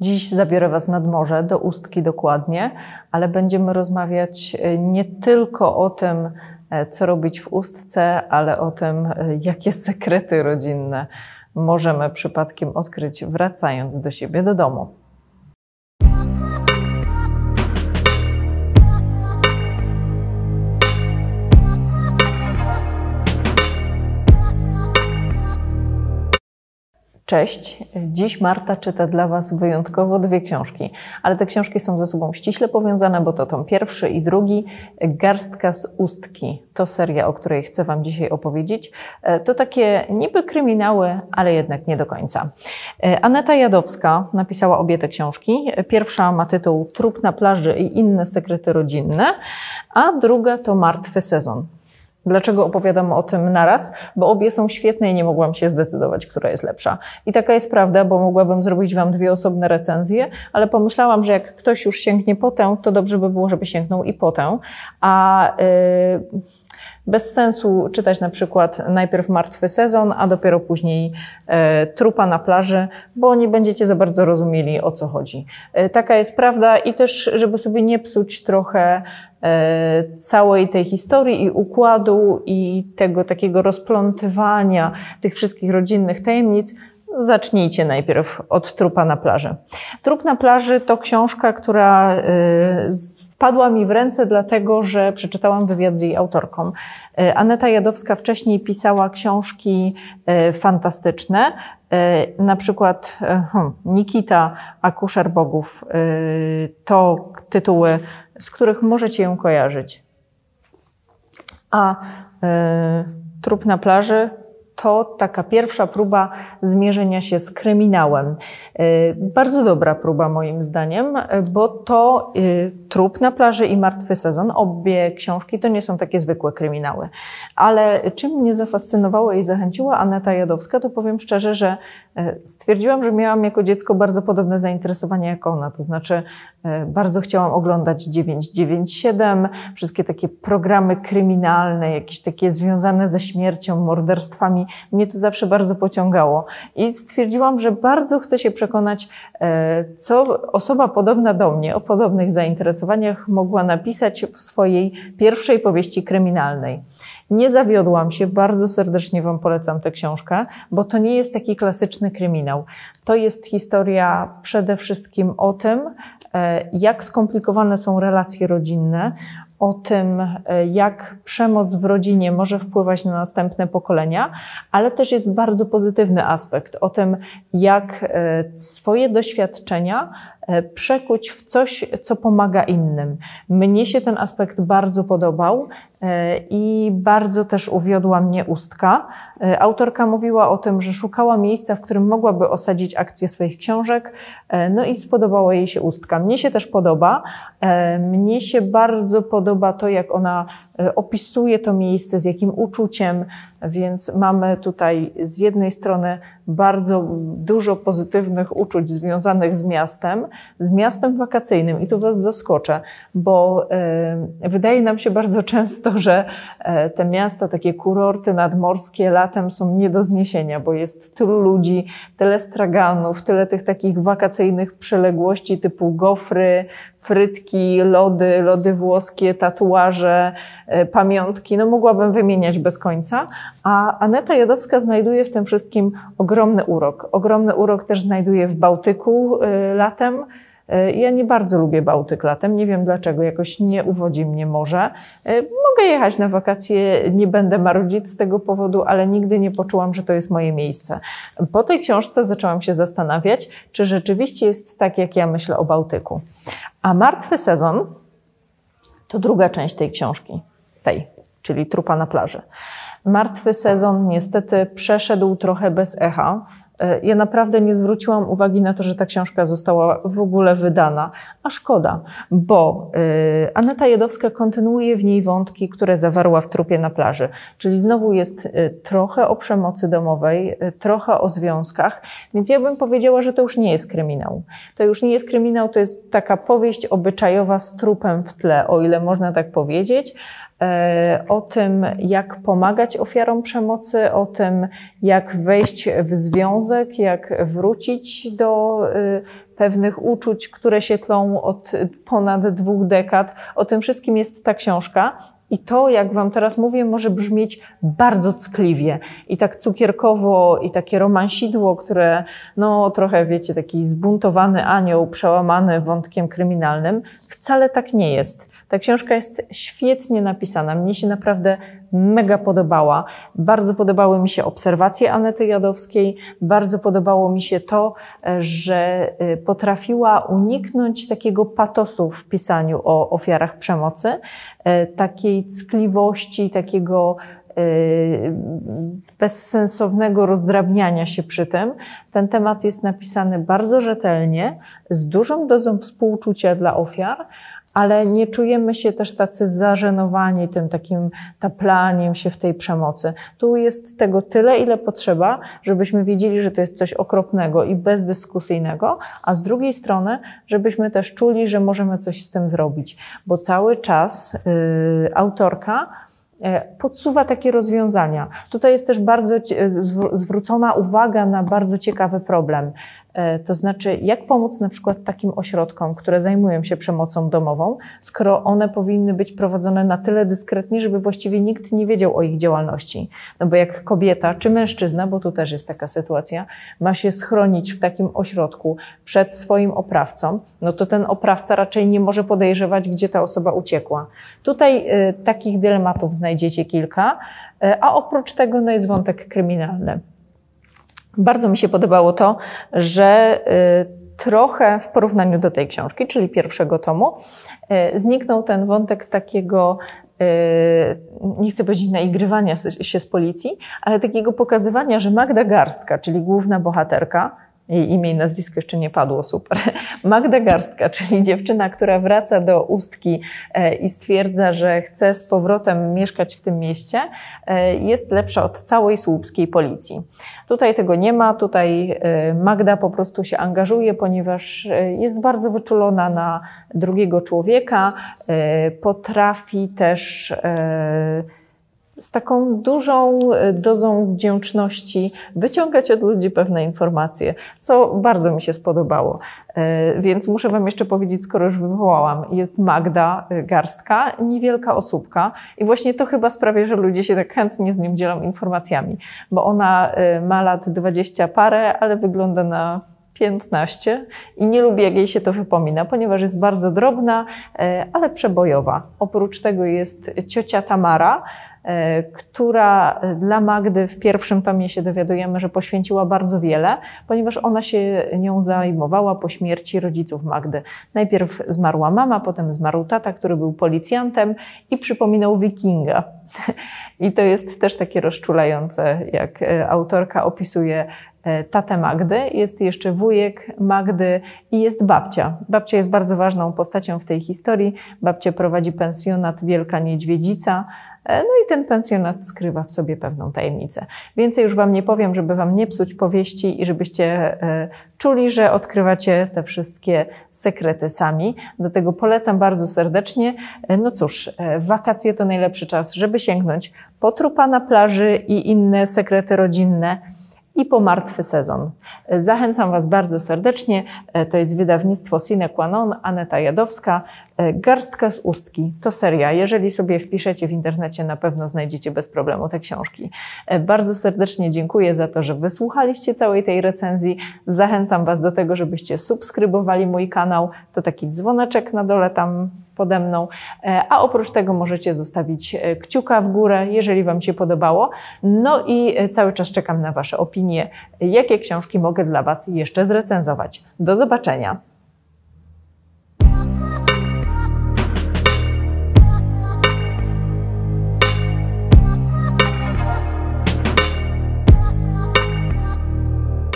Dziś zabiorę Was nad morze, do Ustki dokładnie, ale będziemy rozmawiać e, nie tylko o tym, e, co robić w Ustce, ale o tym, e, jakie sekrety rodzinne możemy przypadkiem odkryć, wracając do siebie do domu. Cześć. Dziś Marta czyta dla Was wyjątkowo dwie książki, ale te książki są ze sobą ściśle powiązane, bo to tom pierwszy i drugi, Garstka z Ustki. To seria, o której chcę Wam dzisiaj opowiedzieć. To takie niby kryminały, ale jednak nie do końca. Aneta Jadowska napisała obie te książki. Pierwsza ma tytuł Trup na plaży i inne sekrety rodzinne, a druga to Martwy sezon. Dlaczego opowiadam o tym naraz? Bo obie są świetne i nie mogłam się zdecydować, która jest lepsza. I taka jest prawda, bo mogłabym zrobić Wam dwie osobne recenzje, ale pomyślałam, że jak ktoś już sięgnie po tę, to dobrze by było, żeby sięgnął i po tę. A yy, bez sensu czytać na przykład najpierw martwy sezon, a dopiero później e, trupa na plaży, bo nie będziecie za bardzo rozumieli o co chodzi. E, taka jest prawda i też, żeby sobie nie psuć trochę E, całej tej historii i układu i tego takiego rozplątywania tych wszystkich rodzinnych tajemnic, zacznijcie najpierw od Trupa na plaży. Trup na plaży to książka, która e, wpadła mi w ręce, dlatego że przeczytałam wywiad z jej autorką. E, Aneta Jadowska wcześniej pisała książki fantastyczne, na przykład hmm, Nikita, Akuszer Bogów. To tytuły z których możecie ją kojarzyć. A trup na plaży to taka pierwsza próba zmierzenia się z kryminałem. Y, bardzo dobra próba moim zdaniem, bo to y, Trup na plaży i Martwy sezon, obie książki to nie są takie zwykłe kryminały. Ale czym mnie zafascynowała i zachęciła Aneta Jadowska, to powiem szczerze, że y, stwierdziłam, że miałam jako dziecko bardzo podobne zainteresowania jak ona. To znaczy bardzo chciałam oglądać 997, wszystkie takie programy kryminalne, jakieś takie związane ze śmiercią, morderstwami mnie to zawsze bardzo pociągało. I stwierdziłam, że bardzo chcę się przekonać, e, co osoba podobna do mnie, o podobnych zainteresowaniach mogła napisać w swojej pierwszej powieści kryminalnej. Nie zawiodłam się, bardzo serdecznie Wam polecam tę książkę, bo to nie jest taki klasyczny kryminał. To jest historia przede wszystkim o tym, e, jak skomplikowane są relacje rodzinne, o tym, e, jak przemoc w rodzinie może wpływać na następne pokolenia, ale też jest bardzo pozytywny aspekt o tym, jak e, swoje doświadczenia przekuć w coś, co pomaga innym. Mnie się ten aspekt bardzo podobał e, i bardzo też uwiodła mnie ustka. E, autorka mówiła o tym, że szukała miejsca, w którym mogłaby osadzić akcję swoich książek, no i spodobała jej się ustka. Mnie się też podoba. Mnie się bardzo podoba to, jak ona opisuje to miejsce, z jakim uczuciem, więc mamy tutaj z jednej strony bardzo dużo pozytywnych uczuć związanych z miastem, z miastem wakacyjnym. I tu Was zaskoczę, bo e, wydaje nam się bardzo często, że e, te miasta, takie kurorty nadmorskie latem są nie do zniesienia, bo jest tylu ludzi, tyle straganów, tyle tych takich wakacyjnych przyległości typu gofry, frytki, lody, lody włoskie, tatuaże, e, pamiątki. No mogłabym wymieniać bez końca. A Aneta Jadowska znajduje w tym wszystkim ogromny urok. Ogromny urok też znajduje w Bałtyku e, latem. E, ja nie bardzo lubię Bałtyk latem, nie wiem dlaczego, jakoś nie uwodzi mnie morze. Mogę jechać na wakacje, nie będę marudzić z tego powodu, ale nigdy nie poczułam, że to jest moje miejsce. Po tej książce zaczęłam się zastanawiać, czy rzeczywiście jest tak, jak ja myślę o Bałtyku. A Martwy Sezon to druga część tej książki, tej, czyli Trupa na plaży. Martwy Sezon niestety przeszedł trochę bez echa. E, ja naprawdę nie zwróciłam uwagi na to, że ta książka została w ogóle wydana, a szkoda, bo e, Aneta Jadowska kontynuuje w niej wątki, które zawarła w trupie na plaży. Czyli znowu jest e, trochę o przemocy domowej, trochę o związkach, więc ja bym powiedziała, że to już nie jest kryminał. To już nie jest kryminał, to jest taka powieść obyczajowa z trupem w tle, o ile można tak powiedzieć o tym, jak pomagać ofiarom przemocy, o tym, jak wejść w związek, jak wrócić do e, pewnych uczuć, które się tlą od ponad dwóch dekad. O tym wszystkim jest ta książka. I to, jak Wam teraz mówię, może brzmieć bardzo ckliwie i tak cukierkowo, i takie romansidło, które, no, trochę wiecie, taki zbuntowany anioł przełamany wątkiem kryminalnym. Wcale tak nie jest. Ta książka jest świetnie napisana. Mnie się naprawdę mega podobała. Bardzo podobały mi się obserwacje Anety Jadowskiej. Bardzo podobało mi się to, że y, potrafiła uniknąć takiego patosu w pisaniu o ofiarach przemocy, y, takiej ckliwości, takiego bezsensownego rozdrabniania się przy tym. Ten temat jest napisany bardzo rzetelnie, z dużą dozą współczucia dla ofiar, ale nie czujemy się też tacy zażenowani tym takim taplaniem się w tej przemocy. Tu jest tego tyle, ile potrzeba, żebyśmy wiedzieli, że to jest coś okropnego i bezdyskusyjnego, a z drugiej strony, żebyśmy też czuli, że możemy coś z tym zrobić, bo cały czas yy, autorka e, podsuwa takie rozwiązania. Tutaj jest też bardzo zwrócona uwaga na bardzo ciekawy problem. E, to znaczy, jak pomóc na przykład takim ośrodkom, które zajmują się przemocą domową, skoro one powinny być prowadzone na tyle dyskretnie, żeby właściwie nikt nie wiedział o ich działalności. No bo jak kobieta czy mężczyzna, bo tu też jest taka sytuacja, ma się schronić w takim ośrodku przed swoim oprawcą, no to ten oprawca raczej nie może podejrzewać, gdzie ta osoba uciekła. Tutaj y, takich dylematów znajdziecie kilka, y, a oprócz tego no jest wątek kryminalny. Bardzo mi się podobało to, że y, trochę w porównaniu do tej książki, czyli pierwszego tomu, y, zniknął ten wątek takiego y, nie chcę powiedzieć naigrywania się z policji, ale takiego pokazywania, że Magda Garstka, czyli główna bohaterka, jej imię i nazwisko jeszcze nie padło, super. Magda Garstka, czyli dziewczyna, która wraca do Ustki e, i stwierdza, że chce z powrotem mieszkać w tym mieście, e, jest lepsza od całej słupskiej policji. Tutaj tego nie ma, tutaj e, Magda po prostu się angażuje, ponieważ jest bardzo wyczulona na drugiego człowieka, potrafi też z taką dużą e, dozą wdzięczności wyciągać od ludzi pewne informacje, co bardzo mi się spodobało. E, więc muszę Wam jeszcze powiedzieć, skoro już wywołałam, jest Magda e, Garstka, niewielka osóbka i właśnie to chyba sprawia, że ludzie się tak chętnie z nią dzielą informacjami, bo ona ma lat 20 parę, ale wygląda na 15 i nie lubi, jak jej się to wypomina, ponieważ jest bardzo drobna, ale przebojowa. Oprócz tego jest ciocia Tamara, która dla Magdy w pierwszym tomie się dowiadujemy, że poświęciła bardzo wiele, ponieważ ona się nią zajmowała po śmierci rodziców Magdy. Najpierw zmarła mama, potem zmarł tata, który był policjantem i przypominał wikinga. I to jest też takie rozczulające, jak e, autorka opisuje e, tatę Magdy, jest jeszcze wujek Magdy i jest babcia. Babcia jest bardzo ważną postacią w tej historii. Babcia prowadzi pensjonat Wielka Niedźwiedzica, E, no i ten pensjonat skrywa w sobie pewną tajemnicę. Więcej już Wam nie powiem, żeby Wam nie psuć powieści i żebyście e, czuli, że odkrywacie te wszystkie sekrety sami. Do tego polecam bardzo serdecznie. No cóż, wakacje to najlepszy czas, żeby sięgnąć po trupa na plaży i inne sekrety rodzinne i po martwy sezon. Zachęcam Was bardzo serdecznie. To jest wydawnictwo Sine Qua Non, Aneta Jadowska. Garstka z ustki to seria. Jeżeli sobie wpiszecie w internecie, na pewno znajdziecie bez problemu te książki. Bardzo serdecznie dziękuję za to, że wysłuchaliście całej tej recenzji. Zachęcam Was do tego, żebyście subskrybowali mój kanał. To taki dzwoneczek na dole tam pode mną. E, a oprócz tego możecie zostawić e, kciuka w górę, jeżeli Wam się podobało. No i e, cały czas czekam na Wasze opinie, jakie książki mogę dla Was jeszcze zrecenzować. Do zobaczenia.